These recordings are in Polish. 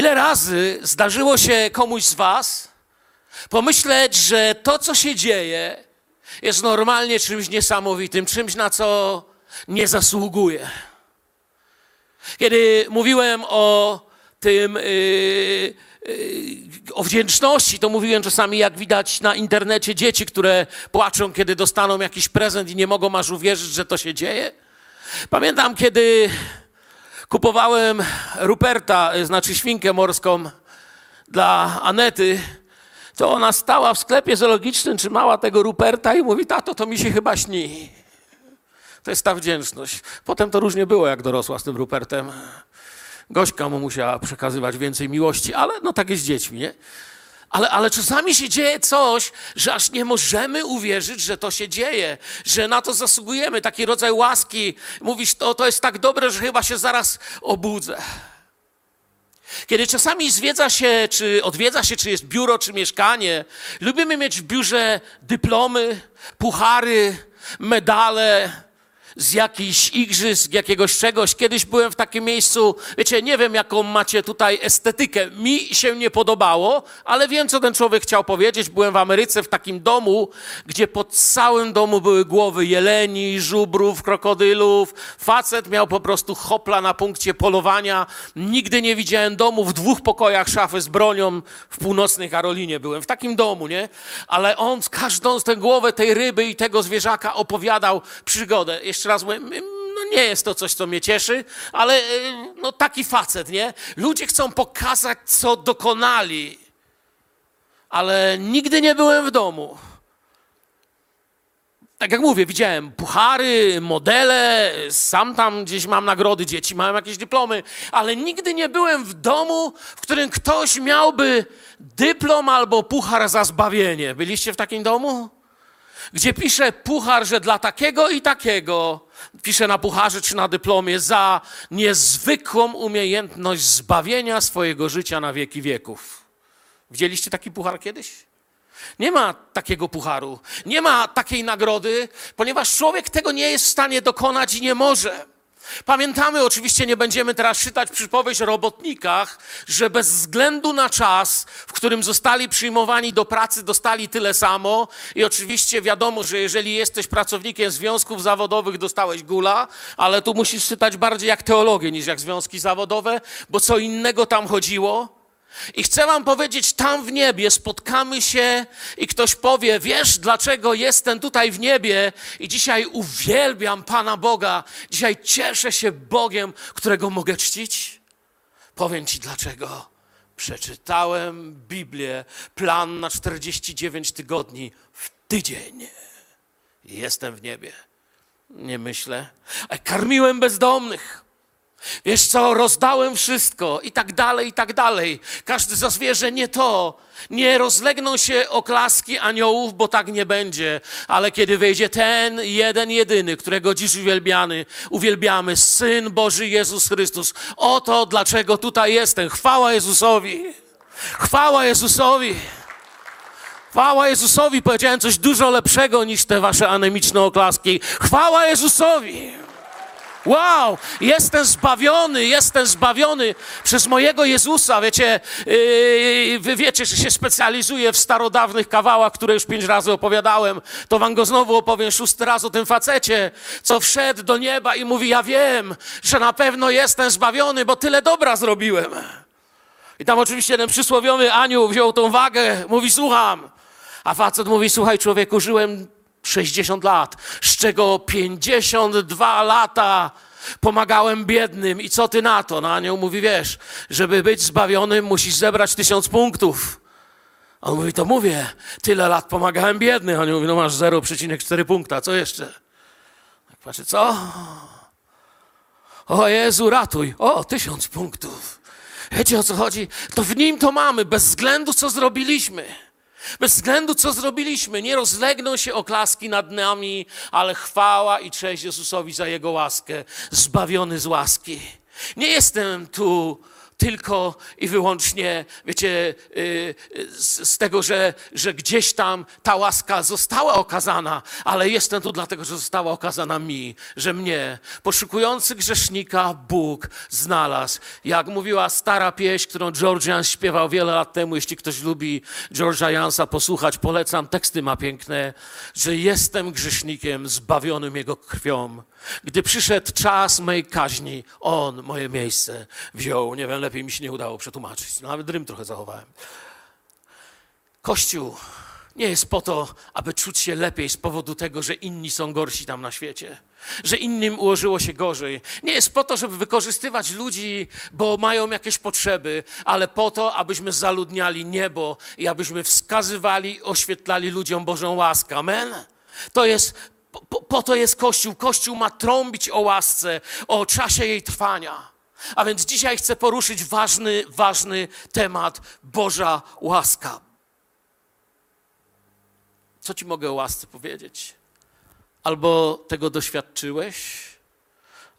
Ile razy zdarzyło się komuś z Was pomyśleć, że to, co się dzieje, jest normalnie czymś niesamowitym, czymś, na co nie zasługuje? Kiedy mówiłem o tym, yy, yy, o wdzięczności, to mówiłem czasami, jak widać na internecie dzieci, które płaczą, kiedy dostaną jakiś prezent i nie mogą aż uwierzyć, że to się dzieje. Pamiętam, kiedy kupowałem Ruperta, y, znaczy świnkę morską dla Anety, to ona stała w sklepie zoologicznym, trzymała tego Ruperta i mówi, tato, to mi się chyba śni. To jest ta wdzięczność. Potem to różnie było, jak dorosła z tym Rupertem. Gośka mu musiała przekazywać więcej miłości, ale no tak jest z dziećmi, nie? Ale, ale czasami się dzieje coś, że aż nie możemy uwierzyć, że to się dzieje, że na to zasługujemy. Taki rodzaj łaski. Mówisz, to, to jest tak dobre, że chyba się zaraz obudzę. Kiedy czasami zwiedza się, czy odwiedza się, czy jest biuro, czy mieszkanie, lubimy mieć w biurze dyplomy, puchary, medale z jakichś igrzysk, jakiegoś czegoś. Kiedyś byłem w takim miejscu, wiecie, nie wiem jaką macie tutaj estetykę. Mi się nie podobało, ale wiem, co ten człowiek chciał powiedzieć. Byłem w Ameryce w takim domu, gdzie pod całym domu były głowy jeleni, żubrów, krokodylów. Facet miał po prostu hopla na punkcie polowania. Nigdy nie widziałem domu w dwóch pokojach szafy z bronią w północnej Karolinie. Byłem w takim domu, nie? Ale on każdą z tę głowę tej ryby i tego zwierzaka opowiadał przygodę. Jeszcze raz mówię, no nie jest to coś, co mnie cieszy, ale y, no taki facet, nie? Ludzie chcą pokazać, co dokonali, ale nigdy nie byłem w domu. Tak jak mówię, widziałem puchary, modele, sam tam gdzieś mam nagrody, dzieci mają jakieś dyplomy, ale nigdy nie byłem w domu, w którym ktoś miałby dyplom albo puchar za zbawienie. Byliście w takim domu? Gdzie pisze puchar, że dla takiego i takiego, pisze na pucharze czy na dyplomie, za niezwykłą umiejętność zbawienia swojego życia na wieki wieków. Widzieliście taki puchar kiedyś? Nie ma takiego pucharu, nie ma takiej nagrody, ponieważ człowiek tego nie jest w stanie dokonać i nie może. Pamiętamy, oczywiście nie będziemy teraz czytać przypowieść o robotnikach, że bez względu na czas, w którym zostali przyjmowani do pracy, dostali tyle samo. I oczywiście wiadomo, że jeżeli jesteś pracownikiem związków zawodowych, dostałeś gula, ale tu musisz czytać bardziej jak teologię niż jak związki zawodowe, bo co innego tam chodziło. I chcę Wam powiedzieć, tam w niebie spotkamy się i ktoś powie: Wiesz, dlaczego jestem tutaj w niebie i dzisiaj uwielbiam Pana Boga, dzisiaj cieszę się Bogiem, którego mogę czcić? Powiem Ci dlaczego. Przeczytałem Biblię, plan na 49 tygodni w tydzień. Jestem w niebie. Nie myślę. Karmiłem bezdomnych. Wiesz co, rozdałem wszystko i tak dalej, i tak dalej. Każdy zazwierzę nie to. Nie rozlegną się oklaski aniołów, bo tak nie będzie. Ale kiedy wejdzie ten jeden, jedyny, którego dziś uwielbiamy, uwielbiamy, Syn Boży Jezus Chrystus. Oto dlaczego tutaj jestem. Chwała Jezusowi. Chwała Jezusowi. Chwała Jezusowi. Powiedziałem coś dużo lepszego niż te wasze anemiczne oklaski. Chwała Jezusowi. Wow, jestem zbawiony, jestem zbawiony przez mojego Jezusa. Wiecie, yy, wy wiecie, że się specjalizuję w starodawnych kawałach, które już pięć razy opowiadałem. To wam go znowu opowiem szósty raz o tym facecie, co wszedł do nieba i mówi: Ja wiem, że na pewno jestem zbawiony, bo tyle dobra zrobiłem. I tam oczywiście ten przysłowiowy anioł wziął tą wagę, mówi: Słucham. A facet mówi: Słuchaj, człowieku, żyłem 60 lat, z czego 52 lata pomagałem biednym. I co ty na to? No anioł mówi, wiesz, żeby być zbawionym, musisz zebrać tysiąc punktów. On mówi, to mówię, tyle lat pomagałem biednym. A on mówi, no masz 0,4 punkta, co jeszcze? Tak patrzę, co? O Jezu, ratuj. O, tysiąc punktów. Wiecie o co chodzi? To w nim to mamy, bez względu co zrobiliśmy. Bez względu, co zrobiliśmy, nie rozlegną się oklaski nad nami, ale chwała i cześć Jezusowi za Jego łaskę, zbawiony z łaski. Nie jestem tu tylko i wyłącznie, wiecie, y, z, z tego, że, że gdzieś tam ta łaska została okazana, ale jestem tu dlatego, że została okazana mi, że mnie, poszukujący grzesznika, Bóg znalazł. Jak mówiła stara pieśń, którą George Jans śpiewał wiele lat temu, jeśli ktoś lubi George'a Jansa posłuchać, polecam, teksty ma piękne, że jestem grzesznikiem zbawionym Jego krwią. Gdy przyszedł czas mojej kaźni, On moje miejsce wziął. Nie wiem, lepiej mi się nie udało przetłumaczyć. Nawet rym trochę zachowałem. Kościół nie jest po to, aby czuć się lepiej z powodu tego, że inni są gorsi tam na świecie, że innym ułożyło się gorzej. Nie jest po to, żeby wykorzystywać ludzi, bo mają jakieś potrzeby, ale po to, abyśmy zaludniali niebo i abyśmy wskazywali, oświetlali ludziom Bożą łaskę. Amen? To jest, po, po, to jest Kościół. Kościół ma trąbić o łasce, o czasie jej trwania. A więc dzisiaj chcę poruszyć ważny, ważny temat Boża łaska. Co ci mogę o łasce powiedzieć? Albo tego doświadczyłeś,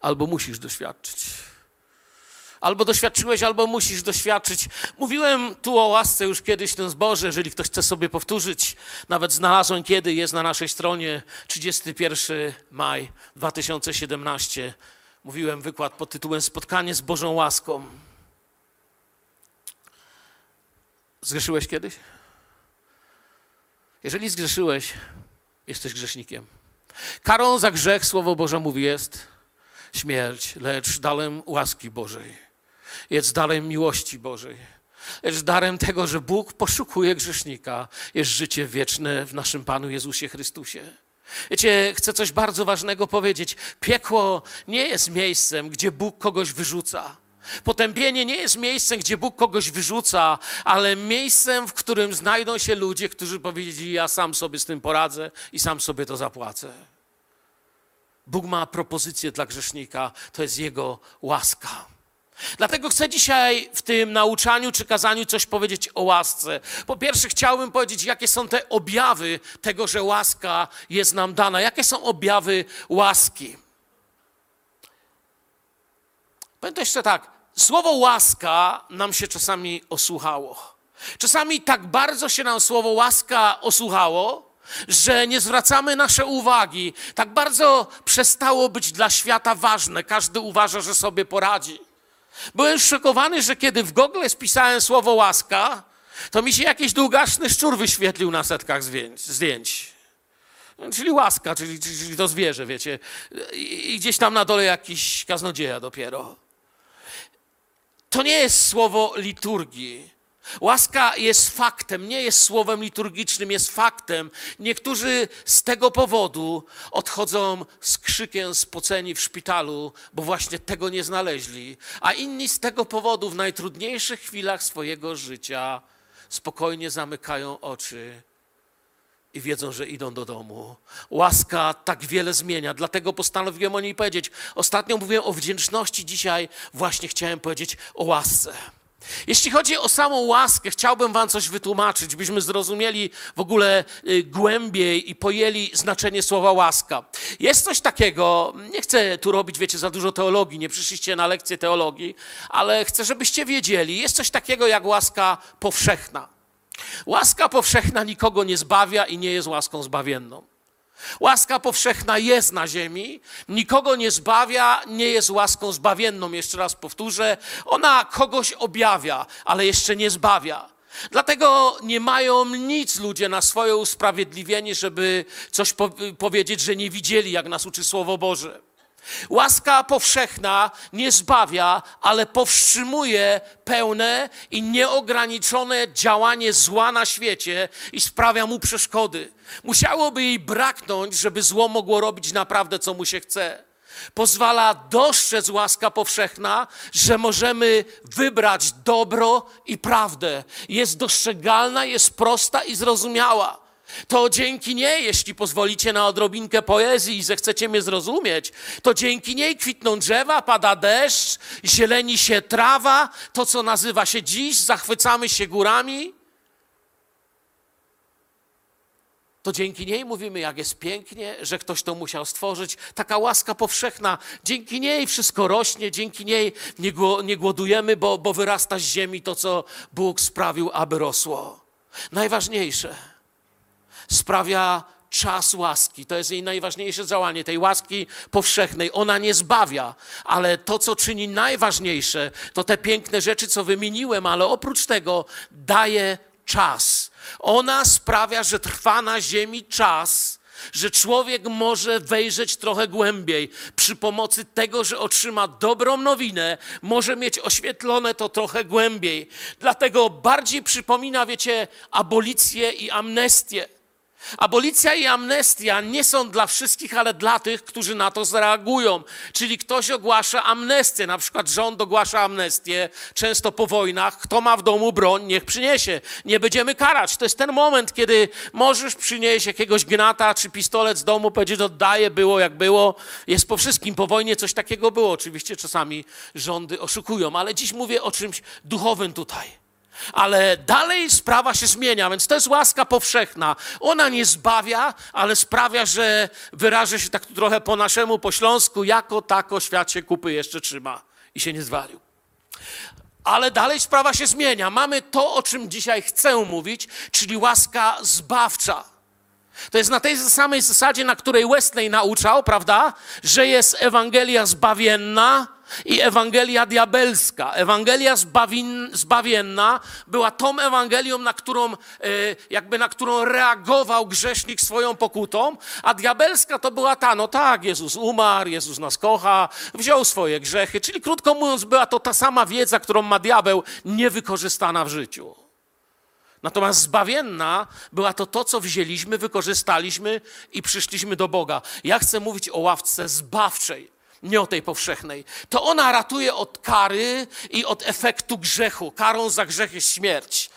albo musisz doświadczyć. Albo doświadczyłeś, albo musisz doświadczyć. Mówiłem tu o łasce już kiedyś w tym zborze, jeżeli ktoś chce sobie powtórzyć. Nawet znalazłem kiedy, jest na naszej stronie 31 maj 2017. Mówiłem wykład pod tytułem Spotkanie z Bożą łaską. Zgrzeszyłeś kiedyś? Jeżeli zgrzeszyłeś, jesteś grzesznikiem. Karą za grzech, Słowo Boże mówi, jest śmierć, lecz darem łaski Bożej. Jest darem miłości Bożej. Lecz darem tego, że Bóg poszukuje grzesznika, jest życie wieczne w naszym Panu Jezusie Chrystusie. Wiecie, chcę coś bardzo ważnego powiedzieć. Piekło nie jest miejscem, gdzie Bóg kogoś wyrzuca. Potępienie nie jest miejscem, gdzie Bóg kogoś wyrzuca, ale miejscem, w którym znajdą się ludzie, którzy powiedzieli: Ja sam sobie z tym poradzę i sam sobie to zapłacę. Bóg ma propozycję dla grzesznika, to jest Jego łaska. Dlatego chcę dzisiaj w tym nauczaniu czy kazaniu coś powiedzieć o łasce. Po pierwsze, chciałbym powiedzieć, jakie są te objawy tego, że łaska jest nam dana. Jakie są objawy łaski? Powiem to jeszcze tak. Słowo łaska nam się czasami osłuchało. Czasami tak bardzo się nam słowo łaska osłuchało, że nie zwracamy nasze uwagi. Tak bardzo przestało być dla świata ważne. Każdy uważa, że sobie poradzi. Byłem szokowany, że kiedy w Google spisałem słowo łaska, to mi się jakiś długaszny szczur wyświetlił na setkach zdjęć. Czyli łaska, czyli, czyli to zwierzę, wiecie. I gdzieś tam na dole jakiś kaznodzieja dopiero. To nie jest słowo liturgii. Łaska jest faktem, nie jest słowem liturgicznym, jest faktem. Niektórzy z tego powodu odchodzą z krzykiem spoceni w szpitalu, bo właśnie tego nie znaleźli, a inni z tego powodu w najtrudniejszych chwilach swojego życia spokojnie zamykają oczy i wiedzą, że idą do domu. Łaska tak wiele zmienia, dlatego postanowiłem o niej powiedzieć. Ostatnio mówiłem o wdzięczności, dzisiaj właśnie chciałem powiedzieć o łasce. Jeśli chodzi o samą łaskę, chciałbym Wam coś wytłumaczyć, byśmy zrozumieli w ogóle y, głębiej i pojęli znaczenie słowa łaska. Jest coś takiego, nie chcę tu robić, wiecie, za dużo teologii, nie przyszliście na lekcję teologii, ale chcę, żebyście wiedzieli, jest coś takiego jak łaska powszechna. Łaska powszechna nikogo nie zbawia i nie jest łaską zbawienną. Łaska powszechna jest na ziemi, nikogo nie zbawia, nie jest łaską zbawienną. Jeszcze raz powtórzę, ona kogoś objawia, ale jeszcze nie zbawia. Dlatego nie mają nic ludzie na swoje usprawiedliwienie, żeby coś po powiedzieć, że nie widzieli, jak nas uczy Słowo Boże. Łaska powszechna nie zbawia, ale powstrzymuje pełne i nieograniczone działanie zła na świecie i sprawia mu przeszkody. Musiałoby jej braknąć, żeby zło mogło robić naprawdę, co mu się chce. Pozwala dostrzec łaska powszechna, że możemy wybrać dobro i prawdę. Jest dostrzegalna, jest prosta i zrozumiała. To dzięki niej, jeśli pozwolicie na odrobinkę poezji i zechcecie mnie zrozumieć, to dzięki niej kwitną drzewa, pada deszcz, zieleni się trawa, to co nazywa się dziś, zachwycamy się górami. to dzięki niej mówimy, jak jest pięknie, że ktoś to musiał stworzyć. Taka łaska powszechna. Dzięki niej wszystko rośnie, dzięki niej nie, nie głodujemy, bo, bo wyrasta z ziemi to, co Bóg sprawił, aby rosło. Najważniejsze sprawia czas łaski. To jest jej najważniejsze działanie, tej łaski powszechnej. Ona nie zbawia, ale to, co czyni najważniejsze, to te piękne rzeczy, co wymieniłem, ale oprócz tego daje czas. Ona sprawia, że trwa na ziemi czas, że człowiek może wejrzeć trochę głębiej przy pomocy tego, że otrzyma dobrą nowinę, może mieć oświetlone to trochę głębiej. Dlatego bardziej przypomina, wiecie, abolicję i amnestię. Abolicja i amnestia nie są dla wszystkich, ale dla tych, którzy na to zareagują. Czyli ktoś ogłasza amnestię, na przykład rząd ogłasza amnestię, często po wojnach. Kto ma w domu broń, niech przyniesie. Nie będziemy karać. To jest ten moment, kiedy możesz przynieść jakiegoś gnata czy pistolet z domu, powiedzieć oddaję, było jak było. Jest po wszystkim. Po wojnie coś takiego było. Oczywiście czasami rządy oszukują, ale dziś mówię o czymś duchowym tutaj. Ale dalej sprawa się zmienia, więc to jest łaska powszechna. Ona nie zbawia, ale sprawia, że wyrażę się tak trochę po naszemu, po śląsku, jako tako świat się kupy jeszcze trzyma i się nie zwalił. Ale dalej sprawa się zmienia. Mamy to, o czym dzisiaj chcę mówić, czyli łaska zbawcza. To jest na tej samej zasadzie, na której Wesley nauczał, prawda? Że jest Ewangelia zbawienna i Ewangelia diabelska. Ewangelia zbawienna była tą Ewangelią, na którą, e, jakby na którą reagował grzesznik swoją pokutą, a diabelska to była ta, no tak, Jezus umarł, Jezus nas kocha, wziął swoje grzechy, czyli krótko mówiąc, była to ta sama wiedza, którą ma diabeł, niewykorzystana w życiu. Natomiast zbawienna była to to, co wzięliśmy, wykorzystaliśmy i przyszliśmy do Boga. Ja chcę mówić o ławce zbawczej, nie o tej powszechnej. To ona ratuje od kary i od efektu grzechu. Karą za grzech jest śmierć.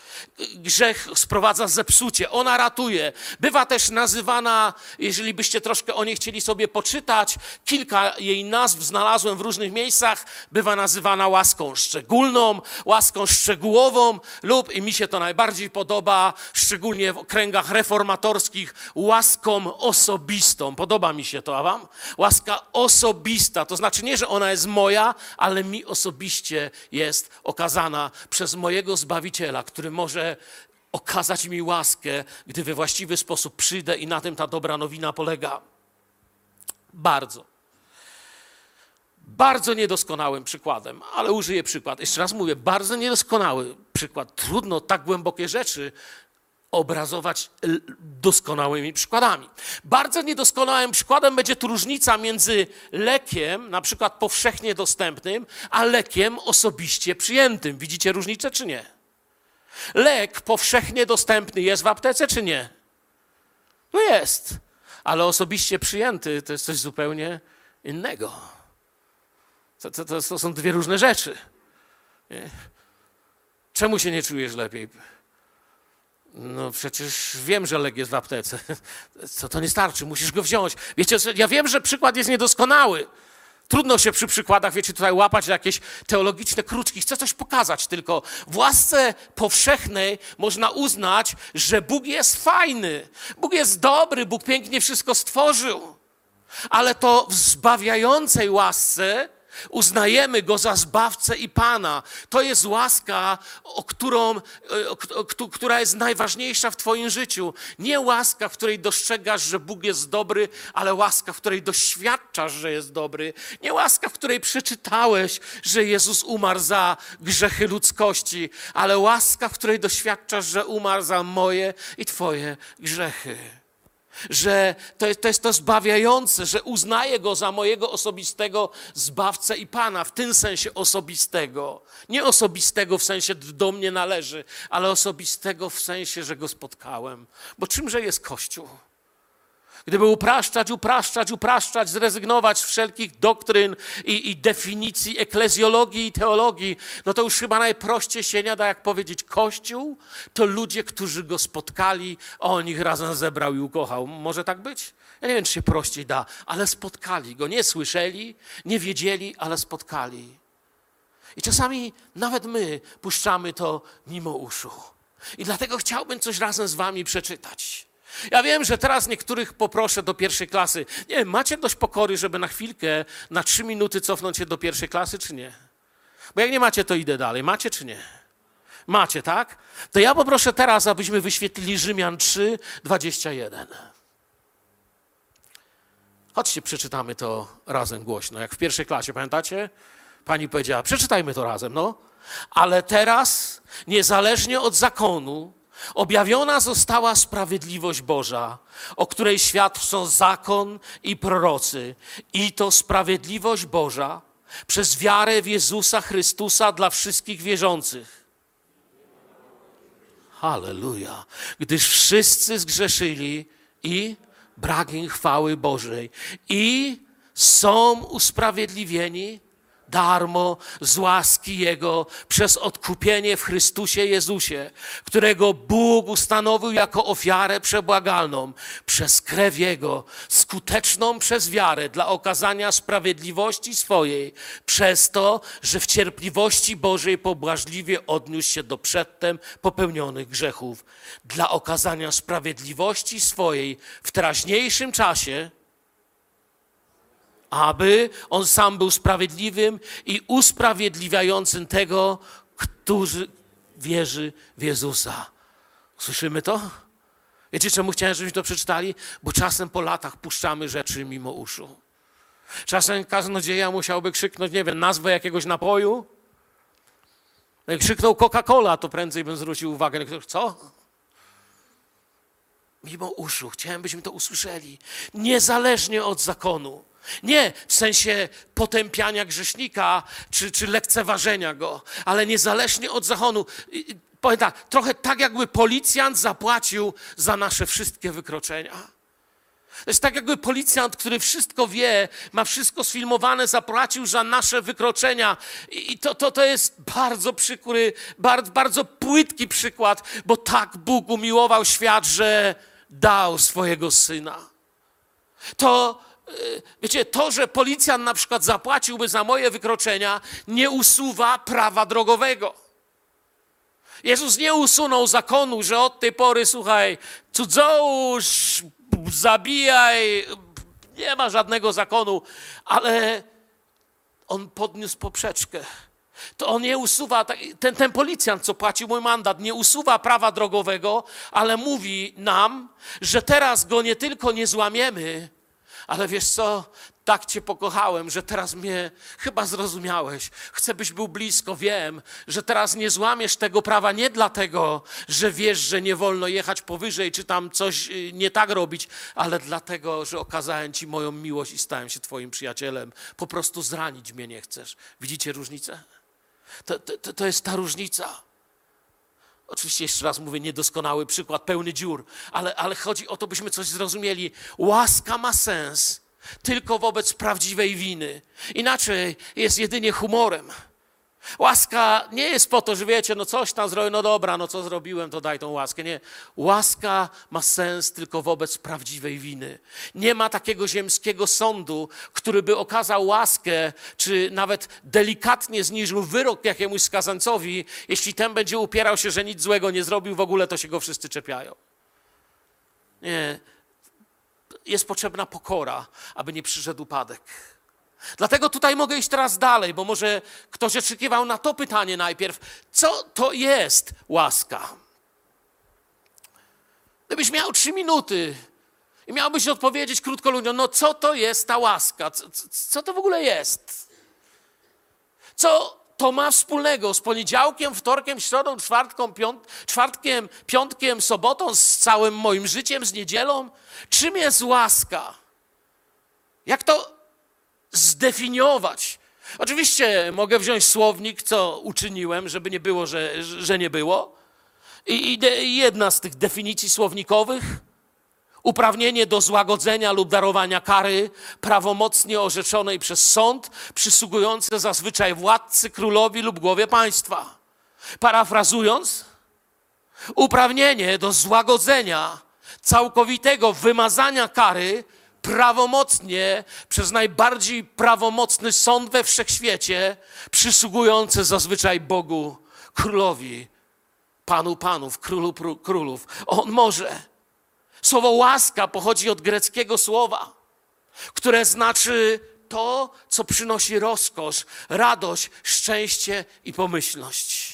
Grzech sprowadza zepsucie, ona ratuje. Bywa też nazywana, jeżeli byście troszkę o niej chcieli sobie poczytać, kilka jej nazw znalazłem w różnych miejscach, bywa nazywana łaską szczególną, łaską szczegółową lub, i mi się to najbardziej podoba, szczególnie w kręgach reformatorskich, łaską osobistą. Podoba mi się to, a wam? Łaska osobista, to znaczy nie, że ona jest moja, ale mi osobiście jest okazana przez mojego Zbawiciela, który może okazać mi łaskę, gdy we właściwy sposób przyjdę i na tym ta dobra nowina polega. Bardzo. Bardzo niedoskonałym przykładem, ale użyję przykład. Jeszcze raz mówię, bardzo niedoskonały przykład. Trudno tak głębokie rzeczy obrazować doskonałymi przykładami. Bardzo niedoskonałym przykładem będzie tu różnica między lekiem, na przykład powszechnie dostępnym, a lekiem osobiście przyjętym. Widzicie różnicę czy nie? Lek powszechnie dostępny jest w aptece czy nie? No jest, ale osobiście przyjęty to jest coś zupełnie innego. To, to, to, to są dwie różne rzeczy. Nie? Czemu się nie czujesz lepiej? No przecież wiem, że lek jest w aptece. Co to nie starczy, musisz go wziąć. Wiecie, ja wiem, że przykład jest niedoskonały. Trudno się przy przykładach, wiecie, tutaj łapać jakieś teologiczne kruczki. Chcę coś pokazać tylko. W łasce powszechnej można uznać, że Bóg jest fajny. Bóg jest dobry, Bóg pięknie wszystko stworzył. Ale to w zbawiającej łasce uznajemy Go za Zbawcę i Pana. To jest łaska, o którą, e, o, o, któ- która jest najważniejsza w Twoim życiu. Nie łaska, w której dostrzegasz, że Bóg jest dobry, ale łaska, w której doświadczasz, że jest dobry. Nie łaska, w której przeczytałeś, że Jezus umarł za grzechy ludzkości, ale łaska, w której doświadczasz, że umarł za moje i Twoje grzechy że to jest, to jest to zbawiające, że uznaję go za mojego osobistego zbawcę i pana, w tym sensie osobistego. Nie osobistego w sensie do mnie należy, ale osobistego w sensie, że go spotkałem. Bo czymże jest Kościół? Gdyby upraszczać, upraszczać, upraszczać, zrezygnować z wszelkich doktryn i, i definicji eklezjologii i teologii, no to już chyba najprościej się nie da jak powiedzieć Kościół, to ludzie, którzy go spotkali, a on ich razem zebrał i ukochał. Może tak być? Ja nie wiem, czy się prościej da, ale spotkali go. Nie słyszeli, nie wiedzieli, ale spotkali. I czasami nawet my puszczamy to mimo uszu. I dlatego chciałbym coś razem z wami przeczytać. Ja wiem, że teraz niektórych poproszę do pierwszej klasy. Nie macie dość pokory, żeby na chwilkę, na trzy minuty cofnąć się do pierwszej klasy, czy nie? Bo jak nie macie, to idę dalej. Macie czy nie? Macie, tak? To ja poproszę teraz, abyśmy wyświetlili Rzymian 3, 21. Chodźcie, przeczytamy to razem głośno, jak w pierwszej klasie, pamiętacie? Pani powiedziała, przeczytajmy to razem, no. Ale teraz, niezależnie od zakonu, objawiona została sprawiedliwość Boża, o której świadczą zakon i prorocy. I to sprawiedliwość Boża przez wiarę w Jezusa Chrystusa dla wszystkich wierzących. Halleluja. Gdyż wszyscy zgrzeszyli i brak im chwały Bożej i są usprawiedliwieni darmo z łaski Jego przez odkupienie w Chrystusie Jezusie, którego Bóg ustanowił jako ofiarę przebłagalną przez krew Jego, skuteczną przez wiarę dla okazania sprawiedliwości swojej, przez to, że w cierpliwości Bożej pobłażliwie odniósł się do przedtem popełnionych grzechów, dla okazania sprawiedliwości swojej w teraźniejszym czasie, aby on sam był sprawiedliwym i usprawiedliwiającym tego, którzy wierzy w Jezusa. Słyszymy to? Wiecie, czemu chciałem, żebyśmy to przeczytali? Bo czasem po latach puszczamy rzeczy mimo uszu. Czasem kaznodzieja musiałby krzyknąć, nie wiem, nazwę jakiegoś napoju. Jak krzyknął Coca-Cola, to prędzej bym zwrócił uwagę. Co? Mimo uszu. Chciałem, byśmy to usłyszeli. Niezależnie od zakonu. Nie w sensie potępiania grzesznika czy, czy lekceważenia go, ale niezależnie od zakonu. Powiem tak, trochę tak, jakby policjant zapłacił za nasze wszystkie wykroczenia. To jest tak, jakby policjant, który wszystko wie, ma wszystko sfilmowane, zapłacił za nasze wykroczenia. I to, to, to jest bardzo przykry, bardzo, bardzo płytki przykład, bo tak Bóg umiłował świat, że dał swojego syna. To wiecie, to, że policjant na przykład zapłaciłby za moje wykroczenia, nie usuwa prawa drogowego. Jezus nie usunął zakonu, że od tej pory, słuchaj, cudzołóż, zabijaj, nie ma żadnego zakonu, ale on podniósł poprzeczkę. To on nie usuwa, ten, ten policjant, co płacił mój mandat, nie usuwa prawa drogowego, ale mówi nam, że teraz go nie tylko nie złamiemy, ale wiesz co? Tak Cię pokochałem, że teraz mnie chyba zrozumiałeś. Chcę, byś był blisko. Wiem, że teraz nie złamiesz tego prawa nie dlatego, że wiesz, że nie wolno jechać powyżej, czy tam coś y, nie tak robić, ale dlatego, że okazałem Ci moją miłość i stałem się Twoim przyjacielem. Po prostu zranić mnie nie chcesz. Widzicie różnicę? To, to, to jest ta różnica. Oczywiście jeszcze raz mówię, niedoskonały przykład, pełny dziur, ale, ale chodzi o to, byśmy coś zrozumieli. Łaska ma sens tylko wobec prawdziwej winy. Inaczej jest jedynie humorem. Łaska nie jest po to, że wiecie, no coś tam zrobię, no dobra, no co zrobiłem, to daj tą łaskę. Nie. Łaska ma sens tylko wobec prawdziwej winy. Nie ma takiego ziemskiego sądu, który by okazał łaskę, czy nawet delikatnie zniżył wyrok jakiemuś skazańcowi, jeśli ten będzie upierał się, że nic złego nie zrobił, w ogóle to się go wszyscy czepiają. Nie. Jest potrzebna pokora, aby nie przyszedł upadek. Dlatego tutaj mogę iść teraz dalej, bo może ktoś oczekiwał na to pytanie najpierw. Co to jest łaska? Gdybyś miał trzy minuty i miałbyś odpowiedzieć krótko ludziom, no co to jest ta łaska? Co, co to w ogóle jest? Co to ma wspólnego z poniedziałkiem, wtorkiem, środą, czwartką, piąt, czwartkiem, piątkiem, sobotą, z całym moim życiem, z niedzielą? Czym jest łaska? Jak to zdefiniować. Oczywiście mogę wziąć słownik, co uczyniłem, żeby nie było, że, że nie było. I, I jedna z tych definicji słownikowych uprawnienie do złagodzenia lub darowania kary prawomocnie orzeczonej przez sąd, przysługujące zazwyczaj władcy, królowi lub głowie państwa. Parafrazując, uprawnienie do złagodzenia, całkowitego wymazania kary prawomocnie przez najbardziej prawomocny sąd we wszechświecie, przysługujący zazwyczaj Bogu, królowi, panu panów, królu królów. On może. Słowo łaska pochodzi od greckiego słowa, które znaczy to, co przynosi rozkosz, radość, szczęście i pomyślność.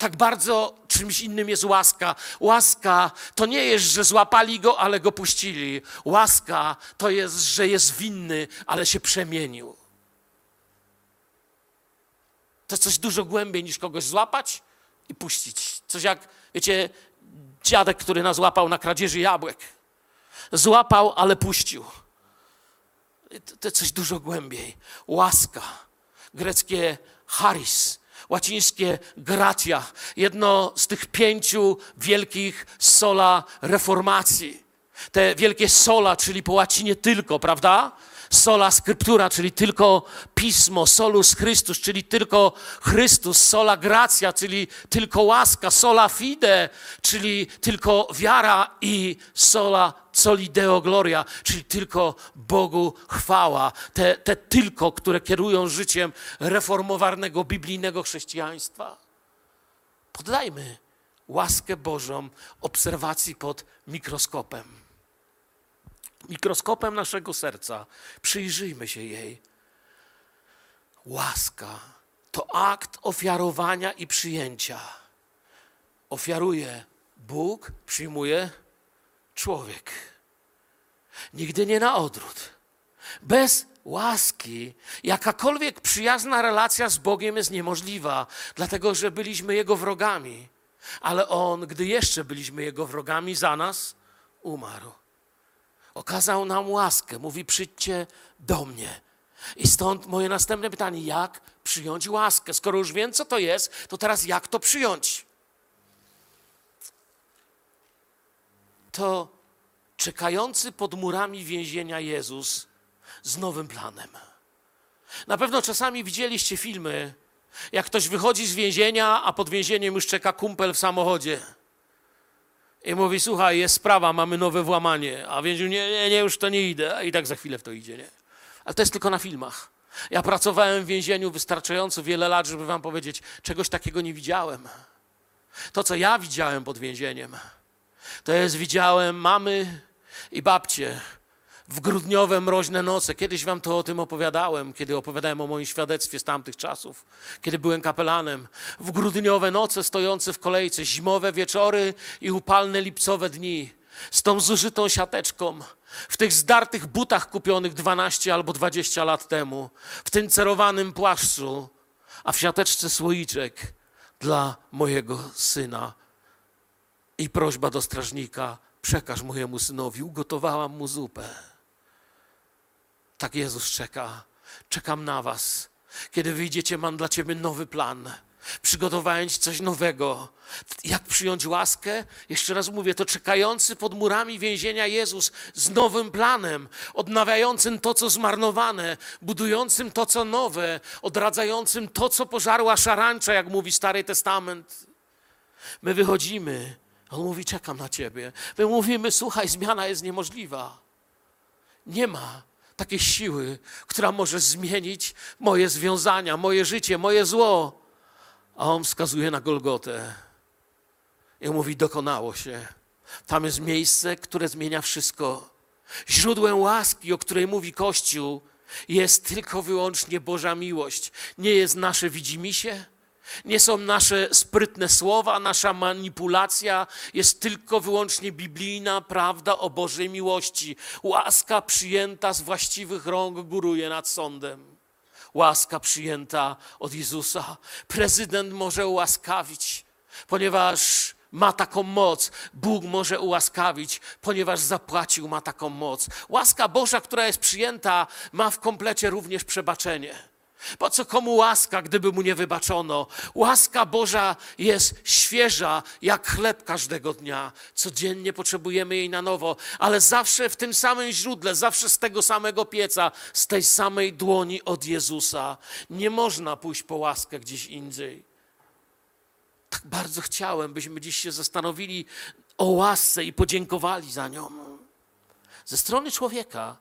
Tak bardzo czymś innym jest łaska. Łaska to nie jest, że złapali go, ale go puścili. Łaska to jest, że jest winny, ale się przemienił. To coś dużo głębiej niż kogoś złapać i puścić. Coś jak, wiecie, dziadek, który nas złapał na kradzieży jabłek. Złapał, ale puścił. To, to coś dużo głębiej. Łaska. Greckie charis, łacińskie gratia. Jedno z tych pięciu wielkich sola reformacji. Te wielkie sola, czyli po łacinie tylko, prawda? Sola scriptura, czyli tylko pismo, solus Chrystus, czyli tylko Chrystus, sola gracja, czyli tylko łaska, sola fide, czyli tylko wiara i sola soli deo gloria, czyli tylko Bogu chwała. Te, te tylko, które kierują życiem reformowanego, biblijnego chrześcijaństwa. Poddajmy łaskę Bożą obserwacji pod mikroskopem mikroskopem naszego serca, przyjrzyjmy się jej. Łaska to akt ofiarowania i przyjęcia. Ofiaruje Bóg, przyjmuje człowiek. Nigdy nie na odwrót. Bez łaski jakakolwiek przyjazna relacja z Bogiem jest niemożliwa, dlatego że byliśmy Jego wrogami. Ale On, gdy jeszcze byliśmy Jego wrogami, za nas umarł okazał nam łaskę. Mówi: przyjdźcie do mnie. I stąd moje następne pytanie: jak przyjąć łaskę? Skoro już wiem, co to jest, to teraz jak to przyjąć? To czekający pod murami więzienia Jezus z nowym planem. Na pewno czasami widzieliście filmy, jak ktoś wychodzi z więzienia, a pod więzieniem już czeka kumpel w samochodzie. I mówi, słuchaj, jest sprawa, mamy nowe włamanie. A więzień, nie, nie, nie, już to nie idę. I tak za chwilę w to idzie, nie? Ale to jest tylko na filmach. Ja pracowałem w więzieniu wystarczająco wiele lat, żeby wam powiedzieć, czegoś takiego nie widziałem. To, co ja widziałem pod więzieniem, to jest widziałem mamy i babcie, w grudniowe, mroźne noce. Kiedyś wam to o tym opowiadałem, kiedy opowiadałem o moim świadectwie z tamtych czasów, kiedy byłem kapelanem. W grudniowe noce stojące w kolejce, zimowe wieczory i upalne lipcowe dni, z tą zużytą siateczką, w tych zdartych butach kupionych 12 albo 20 lat temu, w tym cerowanym płaszczu, a w siateczce słoiczek dla mojego syna. I prośba do strażnika, przekaż mojemu synowi, ugotowałam mu zupę. Tak Jezus czeka. Czekam na Was. Kiedy wyjdziecie, mam dla Ciebie nowy plan. Przygotowałem Ci coś nowego. Jak przyjąć łaskę? Jeszcze raz mówię, to czekający pod murami więzienia Jezus z nowym planem, odnawiającym to, co zmarnowane, budującym to, co nowe, odradzającym to, co pożarła szarańcza, jak mówi Stary Testament. My wychodzimy. On mówi, czekam na Ciebie. My mówimy, słuchaj, zmiana jest niemożliwa. Nie ma takiej siły, która może zmienić moje związania, moje życie, moje zło. A on wskazuje na Golgotę i mówi: Dokonało się. Tam jest miejsce, które zmienia wszystko. Źródłem łaski, o której mówi Kościół, jest tylko wyłącznie Boża miłość. Nie jest nasze widzimisię, nie są nasze sprytne słowa, nasza manipulacja, jest tylko wyłącznie biblijna prawda o Bożej miłości. Łaska przyjęta z właściwych rąk góruje nad sądem. Łaska przyjęta od Jezusa. Prezydent może ułaskawić, ponieważ ma taką moc. Bóg może ułaskawić, ponieważ zapłacił, ma taką moc. Łaska Boża, która jest przyjęta, ma w komplecie również przebaczenie. Po co komu łaska, gdyby mu nie wybaczono? Łaska Boża jest świeża jak chleb każdego dnia. Codziennie potrzebujemy jej na nowo, ale zawsze w tym samym źródle, zawsze z tego samego pieca, z tej samej dłoni od Jezusa. Nie można pójść po łaskę gdzieś indziej. Tak bardzo chciałem, byśmy dziś się zastanowili o łasce i podziękowali za nią. Ze strony człowieka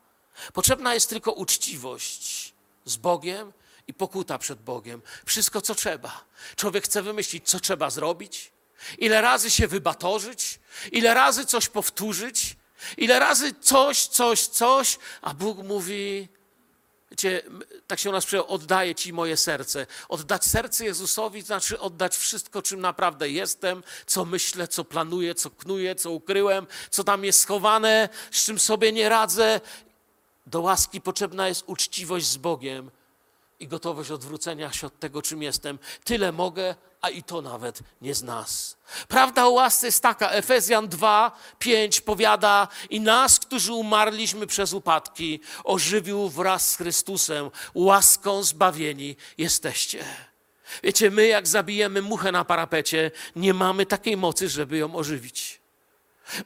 potrzebna jest tylko uczciwość z Bogiem i pokuta przed Bogiem. Wszystko, co trzeba. Człowiek chce wymyślić, co trzeba zrobić, Ile razy się wybatorzyć, ile razy coś powtórzyć, ile razy coś, coś, coś, a Bóg mówi, Wiecie, tak się u nas przyjął, oddaję Ci moje serce. Oddać serce Jezusowi znaczy oddać wszystko, czym naprawdę jestem, co myślę, co planuję, co knuję, co ukryłem, co tam jest schowane, z czym sobie nie radzę. Do łaski potrzebna jest uczciwość z Bogiem i gotowość odwrócenia się od tego, czym jestem. Tyle mogę, a i to nawet nie z nas. Prawda o łasce jest taka, Efezjan 2, 5 powiada i nas, którzy umarliśmy przez upadki, ożywił wraz z Chrystusem, łaską zbawieni jesteście. Wiecie, my jak zabijemy muchę na parapecie, nie mamy takiej mocy, żeby ją ożywić.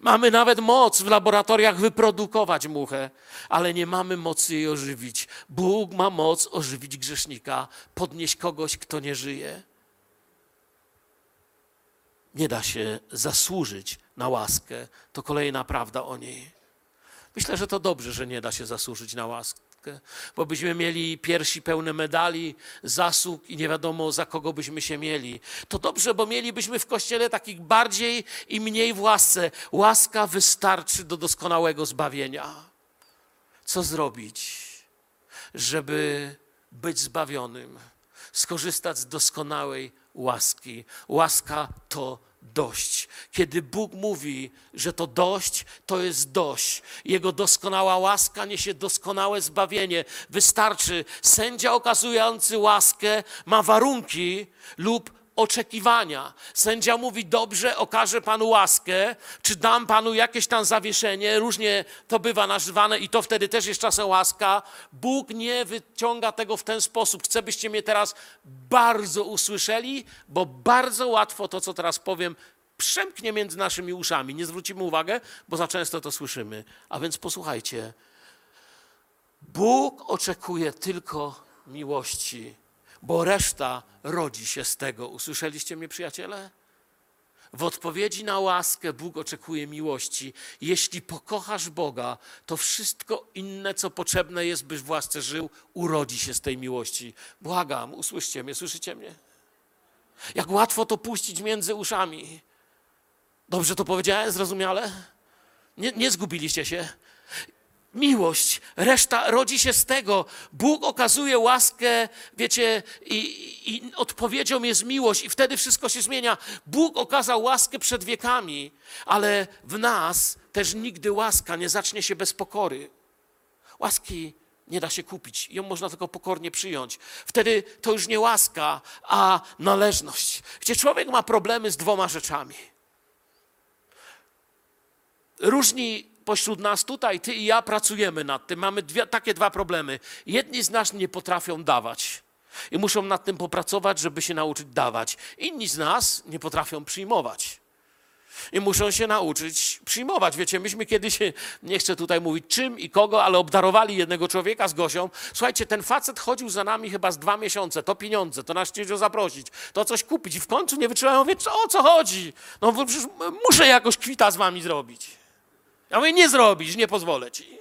Mamy nawet moc w laboratoriach wyprodukować muchę, ale nie mamy mocy jej ożywić. Bóg ma moc ożywić grzesznika, podnieść kogoś, kto nie żyje. Nie da się zasłużyć na łaskę. To kolejna prawda o niej. Myślę, że to dobrze, że nie da się zasłużyć na łaskę, bo byśmy mieli piersi pełne medali, zasług i nie wiadomo za kogo byśmy się mieli. To dobrze, bo mielibyśmy w kościele takich bardziej i mniej w łasce. Łaska wystarczy do doskonałego zbawienia. Co zrobić, żeby być zbawionym? Skorzystać z doskonałej łaski. Łaska to dość. Kiedy Bóg mówi, że to dość, to jest dość. Jego doskonała łaska niesie doskonałe zbawienie. Wystarczy. Sędzia okazujący łaskę ma warunki lub oczekiwania. Sędzia mówi: Dobrze, okażę panu łaskę, czy dam panu jakieś tam zawieszenie. Różnie to bywa nazywane, i to wtedy też jest czasem łaska. Bóg nie wyciąga tego w ten sposób. Chcę, byście mnie teraz bardzo usłyszeli, bo bardzo łatwo to, co teraz powiem, przemknie między naszymi uszami. Nie zwrócimy uwagę, bo za często to słyszymy. A więc posłuchajcie. Bóg oczekuje tylko miłości, bo reszta rodzi się z tego. Usłyszeliście mnie, przyjaciele? W odpowiedzi na łaskę Bóg oczekuje miłości. Jeśli pokochasz Boga, to wszystko inne, co potrzebne jest, byś w łasce żył, urodzi się z tej miłości. Błagam, usłyszcie mnie, słyszycie mnie? Jak łatwo to puścić między uszami. Dobrze to powiedziałem, zrozumiale? Nie, nie zgubiliście się? Miłość, reszta rodzi się z tego. Bóg okazuje łaskę, wiecie, i, i odpowiedzią jest miłość, i wtedy wszystko się zmienia. Bóg okazał łaskę przed wiekami, ale w nas też nigdy łaska nie zacznie się bez pokory. Łaski nie da się kupić, ją można tylko pokornie przyjąć. Wtedy to już nie łaska, a należność. Gdzie człowiek ma problemy z dwoma rzeczami. Różni pośród nas tutaj, ty i ja pracujemy nad tym. Mamy dwie, takie dwa problemy. Jedni z nas nie potrafią dawać i muszą nad tym popracować, żeby się nauczyć dawać. Inni z nas nie potrafią przyjmować. I muszą się nauczyć przyjmować. Wiecie, myśmy kiedyś, nie chcę tutaj mówić czym i kogo, ale obdarowali jednego człowieka z Gosią. Słuchajcie, ten facet chodził za nami chyba z dwa miesiące. To pieniądze, to nas chciał zaprosić, to coś kupić. I w końcu nie wytrzymałem, mówię, o co chodzi? No przecież muszę jakoś kwita z wami zrobić. Ja mówię, nie zrobisz, nie pozwolę ci.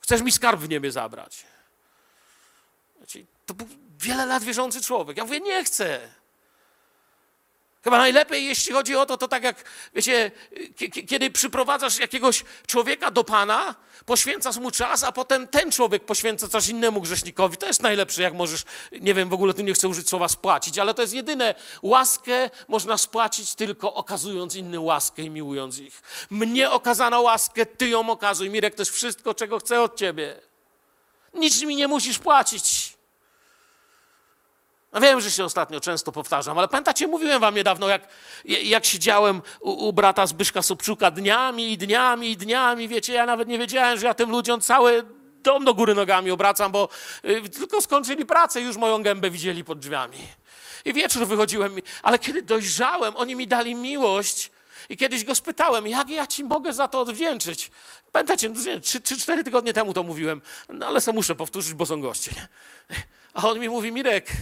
Chcesz mi skarb w niebie zabrać. Znaczy, to był wiele lat wierzący człowiek. Ja mówię, nie chcę. Chyba najlepiej, jeśli chodzi o to, to tak jak, wiecie, ki- ki- kiedy przyprowadzasz jakiegoś człowieka do Pana, poświęcasz mu czas, a potem ten człowiek poświęca coś innemu grzesznikowi. To jest najlepsze, jak możesz, nie wiem, w ogóle tu nie chcę użyć słowa spłacić, ale to jest jedyne. Łaskę można spłacić tylko okazując innym łaskę i miłując ich. Mnie okazano łaskę, ty ją okazuj. Mirek, to jest wszystko, czego chcę od ciebie. Nic mi nie musisz płacić. No wiem, że się ostatnio często powtarzam, ale pamiętacie, mówiłem wam niedawno, jak, jak siedziałem u, u brata Zbyszka Sobczuka dniami i dniami i dniami, wiecie, ja nawet nie wiedziałem, że ja tym ludziom cały dom do góry nogami obracam, bo y, tylko skończyli pracę już moją gębę widzieli pod drzwiami. I wieczór wychodziłem, ale kiedy dojrzałem, oni mi dali miłość i kiedyś go spytałem, jak ja ci mogę za to odwdzięczyć? Pamiętacie, no, trzy, trzy, cztery tygodnie temu to mówiłem, no ale se muszę powtórzyć, bo są goście. Nie? A on mi mówi, Mirek,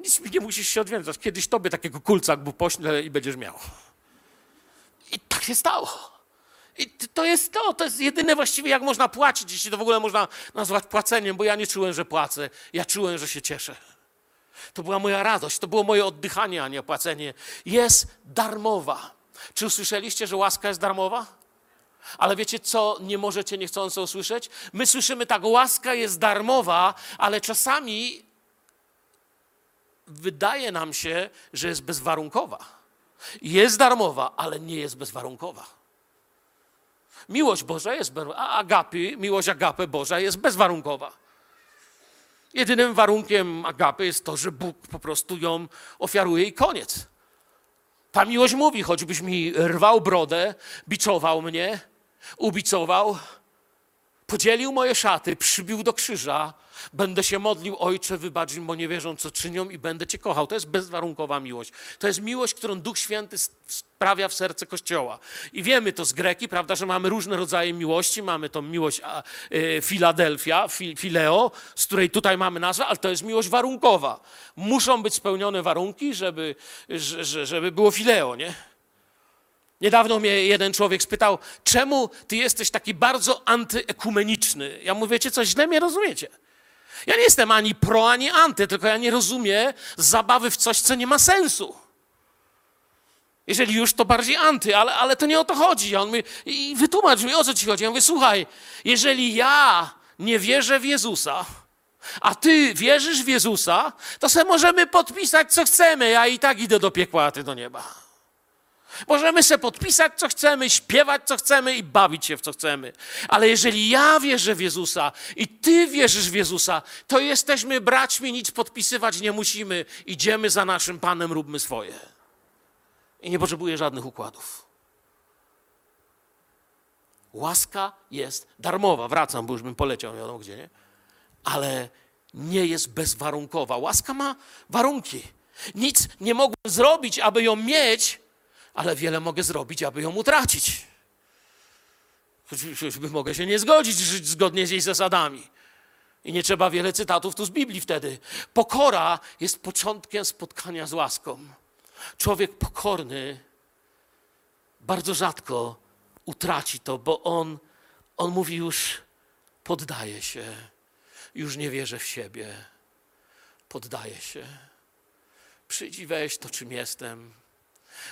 nic mi nie musisz się odwiedzać. Kiedyś tobie takiego kulca bu poślę i będziesz miał. I tak się stało. I to jest to, to jest jedyne właściwie, jak można płacić, jeśli to w ogóle można nazwać płaceniem, bo ja nie czułem, że płacę. Ja czułem, że się cieszę. To była moja radość, to było moje oddychanie, a nie płacenie. Jest darmowa. Czy usłyszeliście, że łaska jest darmowa? Ale wiecie co nie możecie niechcąco usłyszeć? My słyszymy tak, łaska jest darmowa, ale czasami wydaje nam się, że jest bezwarunkowa. Jest darmowa, ale nie jest bezwarunkowa. Miłość Boża jest, a agapy, miłość agapy Boża jest bezwarunkowa. Jedynym warunkiem agapy jest to, że Bóg po prostu ją ofiaruje i koniec. Ta miłość mówi, choćbyś mi rwał brodę, biczował mnie, ubicował, podzielił moje szaty, przybił do krzyża, będę się modlił, Ojcze, wybacz im, bo nie wierzą, co czynią i będę Cię kochał. To jest bezwarunkowa miłość. To jest miłość, którą Duch Święty sprawia w serce Kościoła. I wiemy to z Greki, prawda, że mamy różne rodzaje miłości. Mamy tą miłość y, Filadelfia, fi, Fileo, z której tutaj mamy nazwę, ale to jest miłość warunkowa. Muszą być spełnione warunki, żeby, żeby było Fileo, nie? Niedawno mnie jeden człowiek spytał, czemu ty jesteś taki bardzo antyekumeniczny? Ja mówię, wiecie co, źle mnie rozumiecie. Ja nie jestem ani pro, ani anty, tylko ja nie rozumiem zabawy w coś, co nie ma sensu. Jeżeli już, to bardziej anty, ale, ale to nie o to chodzi. On mówi, i wytłumacz mi, o co ci chodzi. Ja mówię, słuchaj, jeżeli ja nie wierzę w Jezusa, a ty wierzysz w Jezusa, to sobie możemy podpisać, co chcemy. Ja i tak idę do piekła, a ty do nieba. Możemy sobie podpisać, co chcemy, śpiewać, co chcemy i bawić się w co chcemy. Ale jeżeli ja wierzę w Jezusa i ty wierzysz w Jezusa, to jesteśmy braćmi, nic podpisywać nie musimy. Idziemy za naszym Panem, róbmy swoje. I nie potrzebuję żadnych układów. Łaska jest darmowa. Wracam, bo już bym poleciał, nie wiadomo gdzie, nie? Ale nie jest bezwarunkowa. Łaska ma warunki. Nic nie mogłem zrobić, aby ją mieć, ale wiele mogę zrobić, aby ją utracić. Choćby mogę się nie zgodzić, żyć zgodnie z jej zasadami. I nie trzeba wiele cytatów tu z Biblii wtedy. Pokora jest początkiem spotkania z łaską. Człowiek pokorny bardzo rzadko utraci to, bo on, on mówi już, poddaje się, już nie wierzę w siebie, poddaje się. Przyjdź i weź to, czym jestem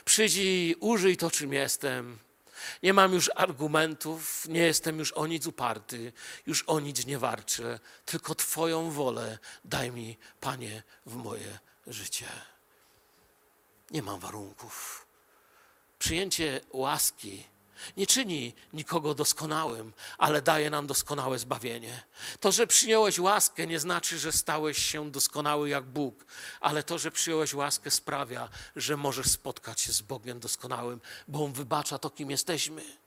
Przyjdź i użyj to, czym jestem. Nie mam już argumentów, nie jestem już o nic uparty, już o nic nie warczę, tylko Twoją wolę daj mi, Panie, w moje życie. Nie mam warunków. Przyjęcie łaski nie czyni nikogo doskonałym, ale daje nam doskonałe zbawienie. To, że przyjąłeś łaskę, nie znaczy, że stałeś się doskonały jak Bóg, ale to, że przyjąłeś łaskę, sprawia, że możesz spotkać się z Bogiem doskonałym, bo On wybacza to, kim jesteśmy.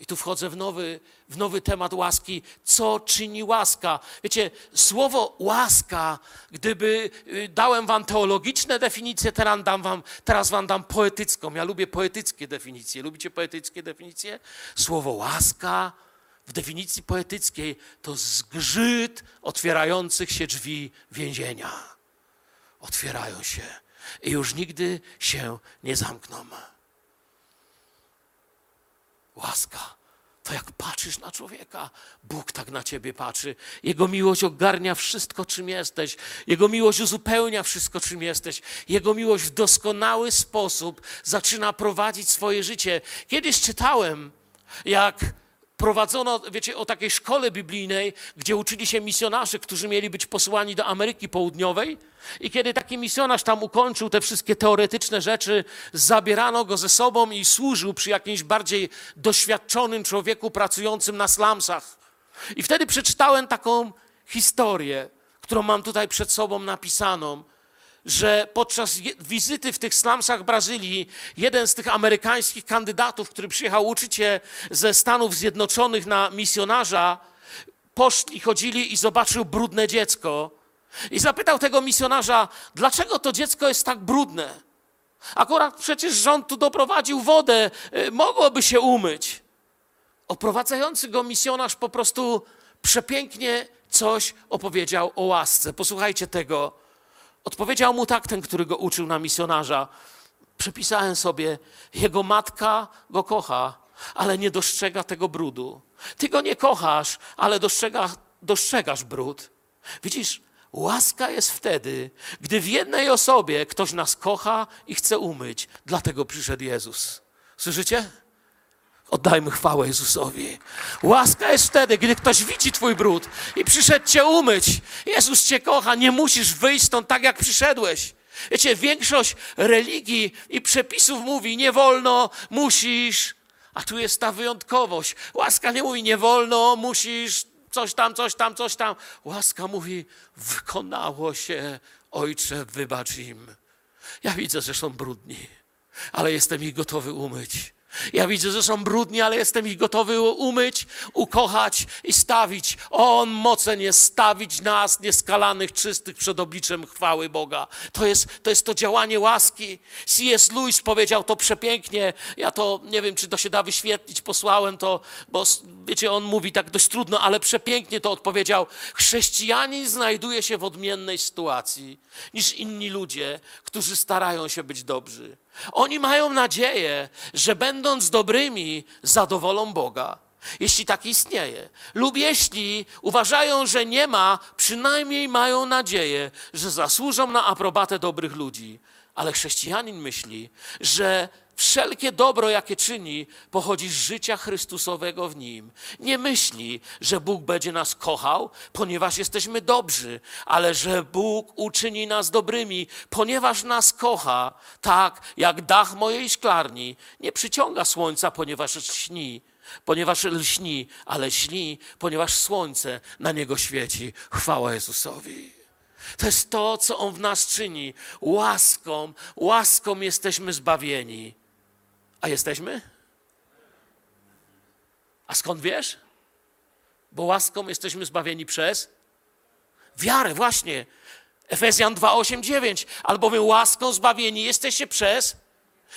I tu wchodzę w nowy, w nowy temat łaski. Co czyni łaska? Wiecie, słowo łaska, gdyby y, dałem wam teologiczne definicje, teraz, dam wam, teraz wam dam poetycką. Ja lubię poetyckie definicje. Lubicie poetyckie definicje? Słowo łaska w definicji poetyckiej to zgrzyt otwierających się drzwi więzienia. Otwierają się i już nigdy się nie zamkną. Łaska. To jak patrzysz na człowieka, Bóg tak na ciebie patrzy. Jego miłość ogarnia wszystko, czym jesteś. Jego miłość uzupełnia wszystko, czym jesteś. Jego miłość w doskonały sposób zaczyna prowadzić swoje życie. Kiedyś czytałem, jak prowadzono, wiecie, o takiej szkole biblijnej, gdzie uczyli się misjonarze, którzy mieli być posłani do Ameryki Południowej. I kiedy taki misjonarz tam ukończył te wszystkie teoretyczne rzeczy, zabierano go ze sobą i służył przy jakimś bardziej doświadczonym człowieku pracującym na slumsach. I wtedy przeczytałem taką historię, którą mam tutaj przed sobą napisaną że podczas wizyty w tych slumsach Brazylii jeden z tych amerykańskich kandydatów, który przyjechał uczyć się ze Stanów Zjednoczonych na misjonarza, poszli, chodzili i zobaczył brudne dziecko. I zapytał tego misjonarza, dlaczego to dziecko jest tak brudne? Akurat przecież rząd tu doprowadził wodę, y, mogłoby się umyć. Oprowadzający go misjonarz po prostu przepięknie coś opowiedział o łasce. Posłuchajcie tego. Odpowiedział mu tak ten, który go uczył na misjonarza. Przepisałem sobie, jego matka go kocha, ale nie dostrzega tego brudu. Ty go nie kochasz, ale dostrzega, dostrzegasz brud. Widzisz, Łaska jest wtedy, gdy w jednej osobie ktoś nas kocha i chce umyć. Dlatego przyszedł Jezus. Słyszycie? Oddajmy chwałę Jezusowi. Łaska jest wtedy, gdy ktoś widzi Twój brud i przyszedł Cię umyć. Jezus Cię kocha, nie musisz wyjść stąd tak, jak przyszedłeś. Wiecie, większość religii i przepisów mówi nie wolno, musisz, a tu jest ta wyjątkowość. Łaska nie mówi nie wolno, musisz, coś tam, coś tam, coś tam. Łaska mówi wykonało się, Ojcze, wybacz im. Ja widzę, że są brudni, ale jestem ich gotowy umyć. Ja widzę, że są brudni, ale jestem ich gotowy umyć, ukochać i stawić. On mocen jest stawić nas nieskalanych, czystych przed obliczem chwały Boga. To jest, to jest to działanie łaski. C.S. Lewis powiedział to przepięknie. Ja to nie wiem, czy to się da wyświetlić. Posłałem to, bo wiecie, on mówi tak dość trudno, ale przepięknie to odpowiedział. Chrześcijanin znajduje się w odmiennej sytuacji niż inni ludzie, którzy starają się być dobrzy. Oni mają nadzieję, że będąc dobrymi, zadowolą Boga, jeśli tak istnieje. Lub jeśli uważają, że nie ma, przynajmniej mają nadzieję, że zasłużą na aprobatę dobrych ludzi. Ale chrześcijanin myśli, że wszelkie dobro, jakie czyni, pochodzi z życia Chrystusowego w nim. Nie myśli, że Bóg będzie nas kochał, ponieważ jesteśmy dobrzy, ale że Bóg uczyni nas dobrymi, ponieważ nas kocha, tak jak dach mojej szklarni nie przyciąga słońca, ponieważ śni. Ponieważ lśni, ale śni, ponieważ słońce na niego świeci. Chwała Jezusowi. To jest to, co On w nas czyni. Łaską, łaską jesteśmy zbawieni. A jesteśmy? A skąd wiesz? Bo łaską jesteśmy zbawieni przez wiarę, właśnie. Efezjan 2, 8, 9. Albowiem łaską zbawieni jesteście przez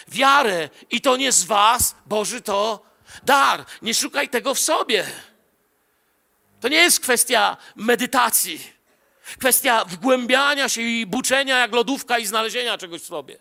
wiarę. I to nie z was, Boży to dar. Nie szukaj tego w sobie. To nie jest kwestia medytacji. Kwestia wgłębiania się i buczenia jak lodówka i znalezienia czegoś w sobie.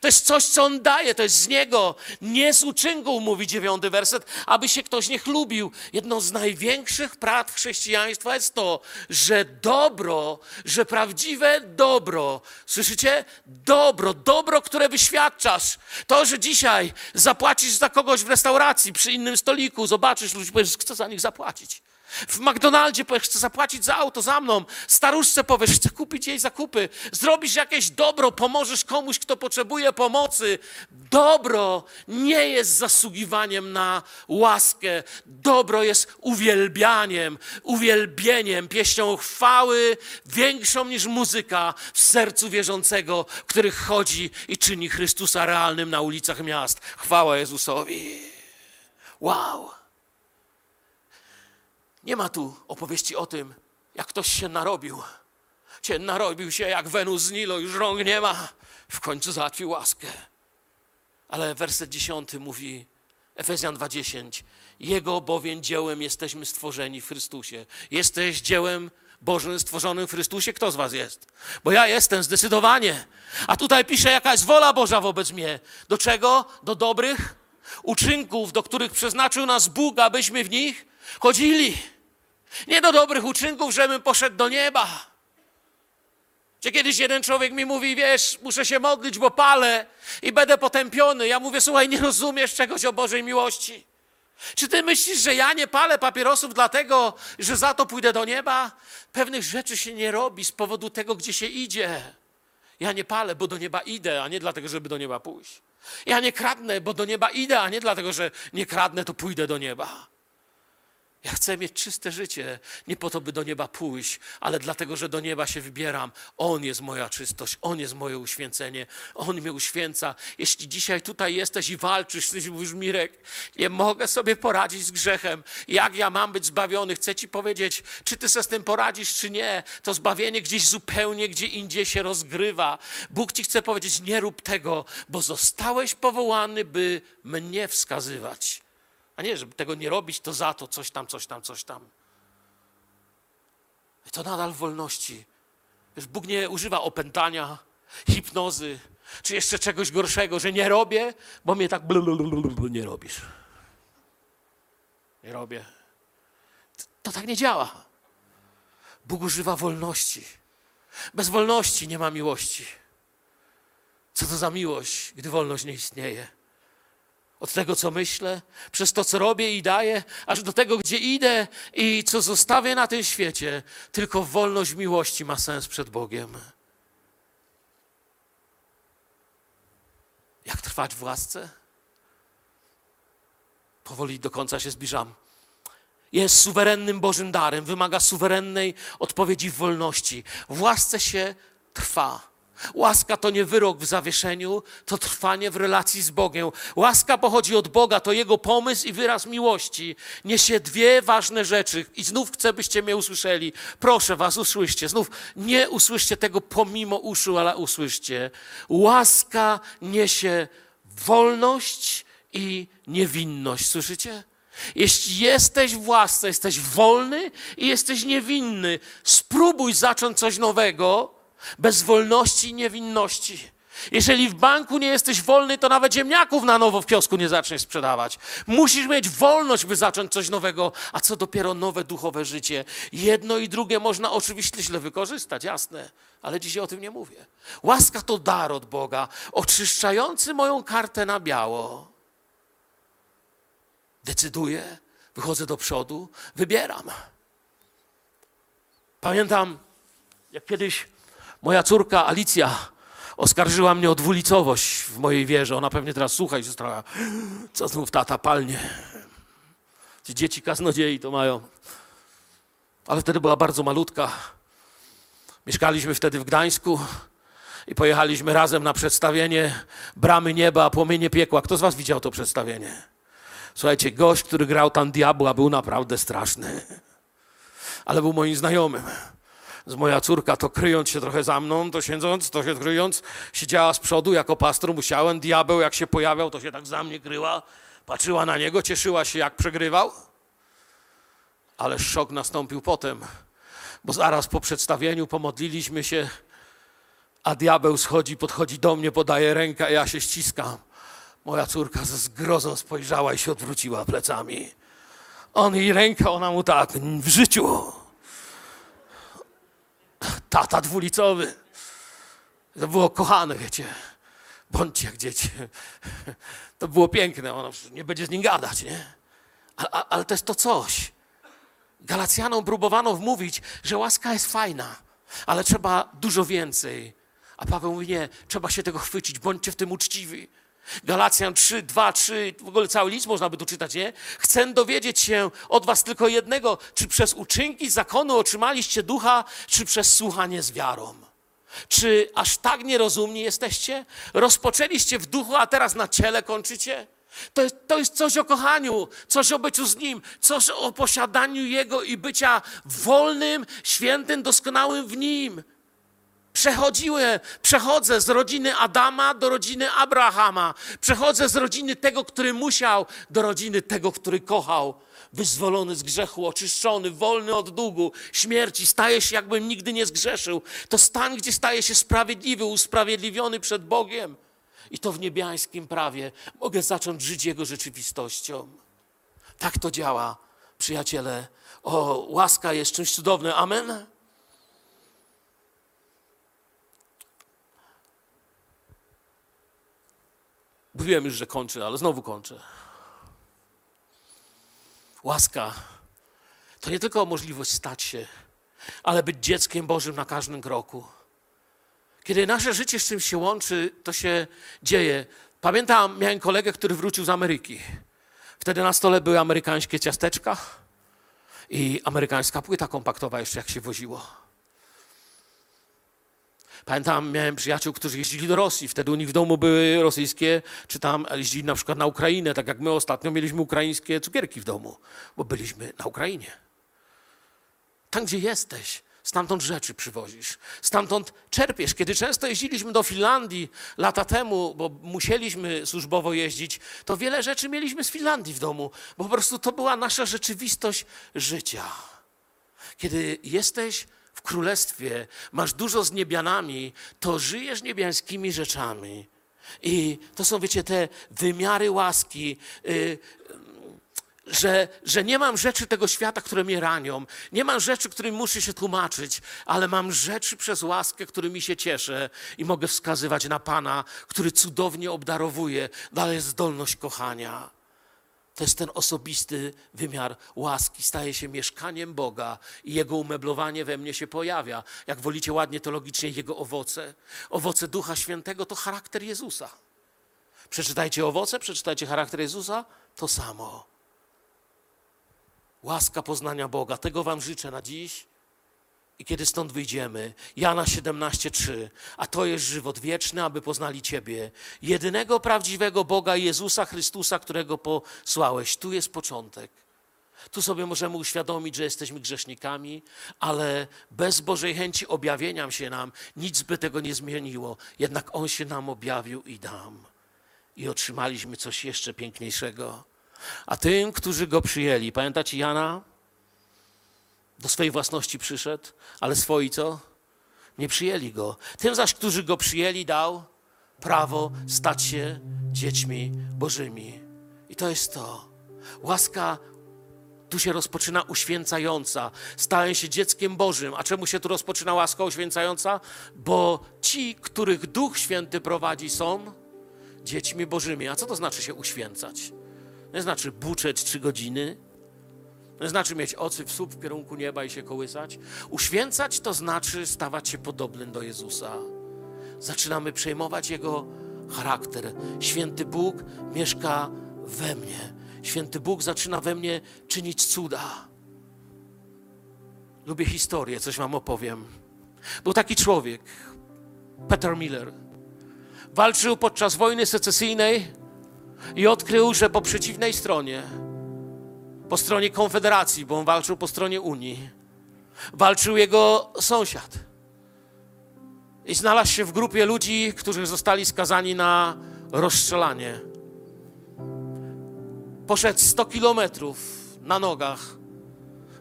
To jest coś, co On daje, to jest z Niego, nie z uczynku, mówi dziewiąty werset, aby się ktoś nie chlubił. Jedną z największych praw chrześcijaństwa jest to, że dobro, że prawdziwe dobro, słyszycie? Dobro, dobro, które wyświadczasz. To, że dzisiaj zapłacisz za kogoś w restauracji, przy innym stoliku, zobaczysz ludzi, powiesz, chcę za nich zapłacić. W McDonaldzie powiesz, chcę zapłacić za auto za mną. Staruszce powiesz, chcę kupić jej zakupy. Zrobisz jakieś dobro, pomożesz komuś, kto potrzebuje pomocy. Dobro nie jest zasługiwaniem na łaskę. Dobro jest uwielbianiem, uwielbieniem, pieśnią chwały większą niż muzyka w sercu wierzącego, który chodzi i czyni Chrystusa realnym na ulicach miast. Chwała Jezusowi. Wow. Nie ma tu opowieści o tym, jak ktoś się narobił. Cię narobił się jak Wenus z Nilo, już rąk nie ma. W końcu załatwił łaskę. Ale werset dziesiąty mówi, Efezjan 2,10 Jego bowiem dziełem jesteśmy stworzeni w Chrystusie. Jesteś dziełem Bożym stworzonym w Chrystusie? Kto z was jest? Bo ja jestem zdecydowanie. A tutaj pisze, jaka jest wola Boża wobec mnie. Do czego? Do dobrych uczynków, do których przeznaczył nas Bóg, abyśmy w nich chodzili. Nie do dobrych uczynków, żebym poszedł do nieba. Czy kiedyś jeden człowiek mi mówi, wiesz, muszę się modlić, bo palę i będę potępiony. Ja mówię, słuchaj, nie rozumiesz czegoś o Bożej miłości. Czy ty myślisz, że ja nie palę papierosów dlatego, że za to pójdę do nieba? Pewnych rzeczy się nie robi z powodu tego, gdzie się idzie. Ja nie palę, bo do nieba idę, a nie dlatego, żeby do nieba pójść. Ja nie kradnę, bo do nieba idę, a nie dlatego, że nie kradnę, to pójdę do nieba. Ja chcę mieć czyste życie, nie po to, by do nieba pójść, ale dlatego, że do nieba się wybieram. On jest moja czystość, On jest moje uświęcenie, On mnie uświęca. Jeśli dzisiaj tutaj jesteś i walczysz, ty mówisz, Mirek, nie mogę sobie poradzić z grzechem. Jak ja mam być zbawiony? Chcę ci powiedzieć, czy ty sobie z tym poradzisz, czy nie. To zbawienie gdzieś zupełnie gdzie indziej się rozgrywa. Bóg ci chce powiedzieć, nie rób tego, bo zostałeś powołany, by mnie wskazywać. A nie, żeby tego nie robić, to za to coś tam, coś tam, coś tam. I to nadal wolności. Wiesz, Bóg nie używa opętania, hipnozy, czy jeszcze czegoś gorszego, że nie robię, bo mnie tak nie robisz. Nie robię. To, to tak nie działa. Bóg używa wolności. Bez wolności nie ma miłości. Co to za miłość, gdy wolność nie istnieje? Od tego, co myślę, przez to, co robię i daję, aż do tego, gdzie idę i co zostawię na tym świecie. Tylko wolność miłości ma sens przed Bogiem. Jak trwać w łasce? Powoli do końca się zbliżam. Jest suwerennym Bożym darem, wymaga suwerennej odpowiedzi w wolności. W łasce się trwa. Łaska to nie wyrok w zawieszeniu, to trwanie w relacji z Bogiem. Łaska pochodzi od Boga, to Jego pomysł i wyraz miłości. Niesie dwie ważne rzeczy i znów chcę, byście mnie usłyszeli. Proszę Was, usłyszcie. Znów nie usłyszcie tego pomimo uszu, ale usłyszcie. Łaska niesie wolność i niewinność. Słyszycie? Jeśli jesteś w łasce, jesteś wolny i jesteś niewinny, spróbuj zacząć coś nowego bez wolności i niewinności. Jeżeli w banku nie jesteś wolny, to nawet ziemniaków na nowo w kiosku nie zaczniesz sprzedawać. Musisz mieć wolność, by zacząć coś nowego, a co dopiero nowe duchowe życie. Jedno i drugie można oczywiście źle wykorzystać, jasne, ale dzisiaj o tym nie mówię. Łaska to dar od Boga, oczyszczający moją kartę na biało. Decyduję, wychodzę do przodu, wybieram. Pamiętam, jak kiedyś moja córka Alicja oskarżyła mnie o dwulicowość w mojej wierze. Ona pewnie teraz słucha i się zastanawia, co znów tata palnie. Ci dzieci kaznodziei to mają. Ale wtedy była bardzo malutka. Mieszkaliśmy wtedy w Gdańsku i pojechaliśmy razem na przedstawienie Bramy Nieba, Płomienie Piekła. Kto z was widział to przedstawienie? Słuchajcie, gość, który grał tam diabła, był naprawdę straszny. Ale był moim znajomym. Moja córka, to kryjąc się trochę za mną, to siedząc, to się kryjąc, siedziała z przodu jako pastor, musiałem. Diabeł, jak się pojawiał, to się tak za mnie kryła. Patrzyła na niego, cieszyła się, jak przegrywał. Ale szok nastąpił potem, bo zaraz po przedstawieniu pomodliliśmy się, a diabeł schodzi, podchodzi do mnie, podaje rękę, ja się ściskam. Moja córka ze zgrozą spojrzała i się odwróciła plecami. On jej rękę, ona mu tak, w życiu. Tata dwulicowy. To było kochane, wiecie. Bądźcie jak dzieci. To było piękne. Ona nie będzie z nim gadać, nie? Ale, ale to jest to coś. Galacjanom próbowano wmówić, że łaska jest fajna, ale trzeba dużo więcej. A Paweł mówi, nie, trzeba się tego chwycić, bądźcie w tym uczciwi. Galacjan 3, 2, 3, w ogóle cały list można by tu czytać, nie? Chcę dowiedzieć się od was tylko jednego, czy przez uczynki zakonu otrzymaliście ducha, czy przez słuchanie z wiarą. Czy aż tak nierozumni jesteście? Rozpoczęliście w duchu, a teraz na ciele kończycie? To jest, to jest coś o kochaniu, coś o byciu z Nim, coś o posiadaniu Jego i bycia wolnym, świętym, doskonałym w Nim. Przechodziłem, przechodzę z rodziny Adama do rodziny Abrahama. Przechodzę z rodziny tego, który musiał, do rodziny tego, który kochał. Wyzwolony z grzechu, oczyszczony, wolny od długu, śmierci, staje się jakbym nigdy nie zgrzeszył. To stan, gdzie staje się sprawiedliwy, usprawiedliwiony przed Bogiem. I to w niebiańskim prawie mogę zacząć żyć Jego rzeczywistością. Tak to działa, przyjaciele. O, łaska jest czymś cudownym. Amen. Mówiłem już, że kończę, ale znowu kończę. Łaska to nie tylko możliwość stać się, ale być dzieckiem Bożym na każdym kroku. Kiedy nasze życie z czymś się łączy, to się dzieje. Pamiętam, miałem kolegę, który wrócił z Ameryki. Wtedy na stole były amerykańskie ciasteczka i amerykańska płyta kompaktowa jeszcze jak się woziło. Pamiętam, miałem przyjaciół, którzy jeździli do Rosji. Wtedy u nich w domu były rosyjskie, czy tam jeździli na przykład na Ukrainę, tak jak my ostatnio mieliśmy ukraińskie cukierki w domu, bo byliśmy na Ukrainie. Tam, gdzie jesteś, stamtąd rzeczy przywozisz, stamtąd czerpiesz. Kiedy często jeździliśmy do Finlandii lata temu, bo musieliśmy służbowo jeździć, to wiele rzeczy mieliśmy z Finlandii w domu, bo po prostu to była nasza rzeczywistość życia. Kiedy jesteś w królestwie, masz dużo z niebianami, to żyjesz niebiańskimi rzeczami. I to są, wiecie, te wymiary łaski. Y, że, że nie mam rzeczy tego świata, które mnie ranią. Nie mam rzeczy, którymi muszę się tłumaczyć, ale mam rzeczy przez łaskę, którymi się cieszę i mogę wskazywać na Pana, który cudownie obdarowuje, daje zdolność kochania. To jest ten osobisty wymiar łaski. Staje się mieszkaniem Boga i Jego umeblowanie we mnie się pojawia. Jak wolicie ładnie teologicznie, Jego owoce. Owoce Ducha Świętego to charakter Jezusa. Przeczytajcie owoce, przeczytajcie charakter Jezusa, to samo. Łaska poznania Boga. Tego Wam życzę na dziś. I kiedy stąd wyjdziemy, Jana 17:3, a to jest żywot wieczny, aby poznali Ciebie, jedynego prawdziwego Boga Jezusa Chrystusa, którego posłałeś. Tu jest początek. Tu sobie możemy uświadomić, że jesteśmy grzesznikami, ale bez Bożej chęci objawienia się nam nic by tego nie zmieniło. Jednak On się nam objawił i dam. I otrzymaliśmy coś jeszcze piękniejszego. A tym, którzy Go przyjęli, pamiętacie Jana? Do swojej własności przyszedł, ale swoi co? Nie przyjęli go. Tym zaś, którzy go przyjęli, dał prawo stać się dziećmi Bożymi. I to jest to. Łaska tu się rozpoczyna uświęcająca. Stałem się dzieckiem Bożym. A czemu się tu rozpoczyna łaska uświęcająca? Bo ci, których Duch Święty prowadzi, są dziećmi Bożymi. A co to znaczy się uświęcać? Nie znaczy buczeć trzy godziny, to znaczy mieć oczy w słup w kierunku nieba i się kołysać. Uświęcać to znaczy stawać się podobnym do Jezusa. Zaczynamy przejmować Jego charakter. Święty Bóg mieszka we mnie. Święty Bóg zaczyna we mnie czynić cuda. Lubię historię, coś wam opowiem. Był taki człowiek, Peter Miller. Walczył podczas wojny secesyjnej i odkrył, że po przeciwnej stronie po stronie Konfederacji, bo on walczył po stronie Unii. Walczył jego sąsiad. I znalazł się w grupie ludzi, którzy zostali skazani na rozstrzelanie. Poszedł 100 kilometrów na nogach,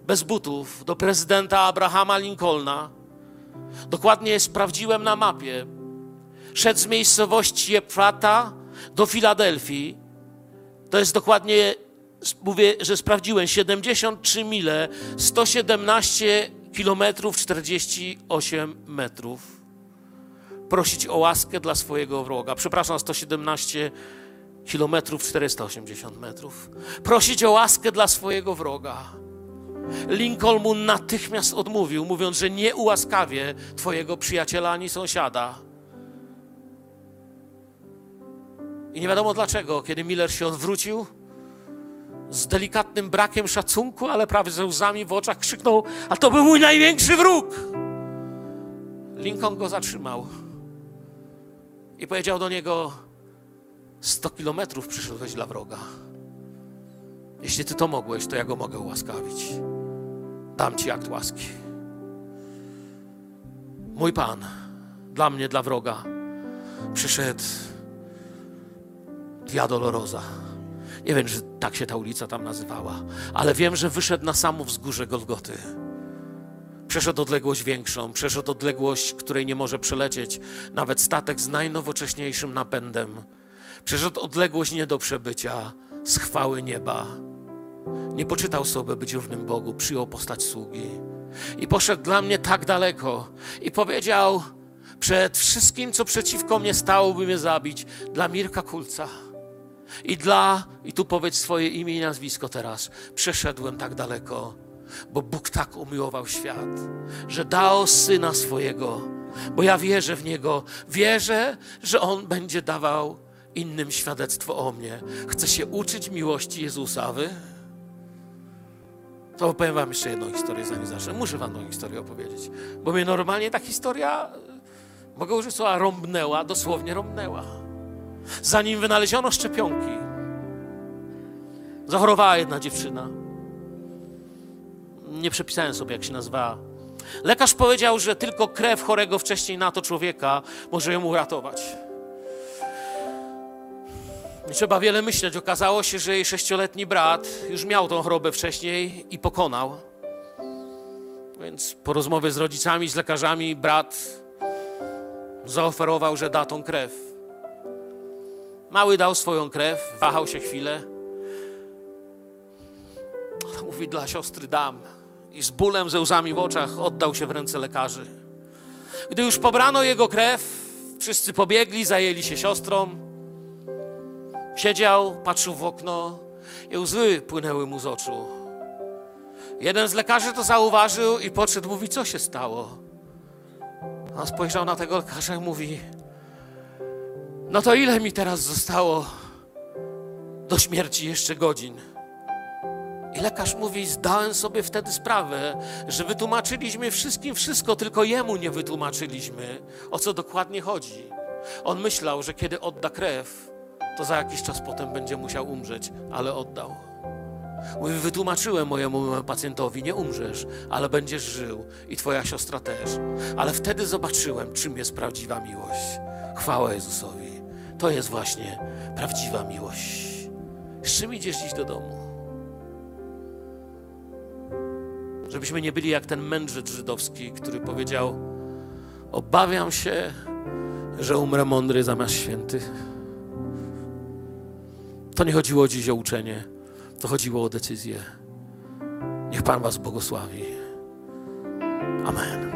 bez butów, do prezydenta Abrahama Lincolna. Dokładnie sprawdziłem na mapie. Szedł z miejscowości Ephrata do Filadelfii. To jest dokładnie mówię, że sprawdziłem 73 mile, 117 kilometrów, 48 metrów. Prosić o łaskę dla swojego wroga. Przepraszam, 117 kilometrów, 480 metrów. Prosić o łaskę dla swojego wroga. Lincoln mu natychmiast odmówił, mówiąc, że nie ułaskawie twojego przyjaciela ani sąsiada. I nie wiadomo dlaczego, kiedy Miller się odwrócił, z delikatnym brakiem szacunku, ale prawie ze łzami w oczach krzyknął: A to był mój największy wróg! Lincoln go zatrzymał i powiedział do niego: 100 kilometrów przyszedłeś dla wroga. Jeśli ty to mogłeś, to ja go mogę ułaskawić. Dam ci akt łaski. Mój Pan, dla mnie, dla wroga, przyszedł Via Dolorosa. Nie wiem, że tak się ta ulica tam nazywała, ale wiem, że wyszedł na samo wzgórze Golgoty. Przeszedł odległość większą, przeszedł odległość, której nie może przelecieć nawet statek z najnowocześniejszym napędem. Przeszedł odległość nie do przebycia, z chwały nieba. Nie poczytał sobie być równym Bogu, przyjął postać sługi. I poszedł dla mnie tak daleko i powiedział: Przed wszystkim, co przeciwko mnie stało, by mnie zabić, dla Mirka Kulca i dla, i tu powiedz swoje imię i nazwisko teraz, przeszedłem tak daleko, bo Bóg tak umiłował świat, że dał syna swojego, bo ja wierzę w niego, wierzę, że on będzie dawał innym świadectwo o mnie. Chcę się uczyć miłości Jezusa, wy? To opowiem wam jeszcze jedną historię, zanim zacznę. Muszę wam tą historię opowiedzieć, bo mnie normalnie ta historia, mogę użyć słowa, rąbnęła, dosłownie rąbnęła zanim wynaleziono szczepionki, zachorowała jedna dziewczyna. Nie przepisałem sobie, jak się nazywała. Lekarz powiedział, że tylko krew chorego wcześniej na to człowieka może ją uratować. Nie trzeba wiele myśleć. Okazało się, że jej sześcioletni brat już miał tą chorobę wcześniej i pokonał. Więc po rozmowie z rodzicami, z lekarzami, brat zaoferował, że da tą krew. Mały dał swoją krew, wahał się chwilę. mówi, dla siostry dam. I z bólem, ze łzami w oczach oddał się w ręce lekarzy. Gdy już pobrano jego krew, wszyscy pobiegli, zajęli się siostrą. Siedział, patrzył w okno i łzy płynęły mu z oczu. Jeden z lekarzy to zauważył i podszedł, mówi, co się stało? On spojrzał na tego lekarza i mówi, no to ile mi teraz zostało do śmierci jeszcze godzin? I lekarz mówi, zdałem sobie wtedy sprawę, że wytłumaczyliśmy wszystkim wszystko, tylko jemu nie wytłumaczyliśmy, o co dokładnie chodzi. On myślał, że kiedy odda krew, to za jakiś czas potem będzie musiał umrzeć, ale oddał. Mówi, wytłumaczyłem mojemu pacjentowi, nie umrzesz, ale będziesz żył i twoja siostra też. Ale wtedy zobaczyłem, czym jest prawdziwa miłość. Chwała Jezusowi. To jest właśnie prawdziwa miłość. Z czym idziesz dziś do domu? Żebyśmy nie byli jak ten mędrzec żydowski, który powiedział: Obawiam się, że umrę mądry zamiast święty. To nie chodziło dziś o uczenie, to chodziło o decyzję. Niech Pan Was błogosławi. Amen.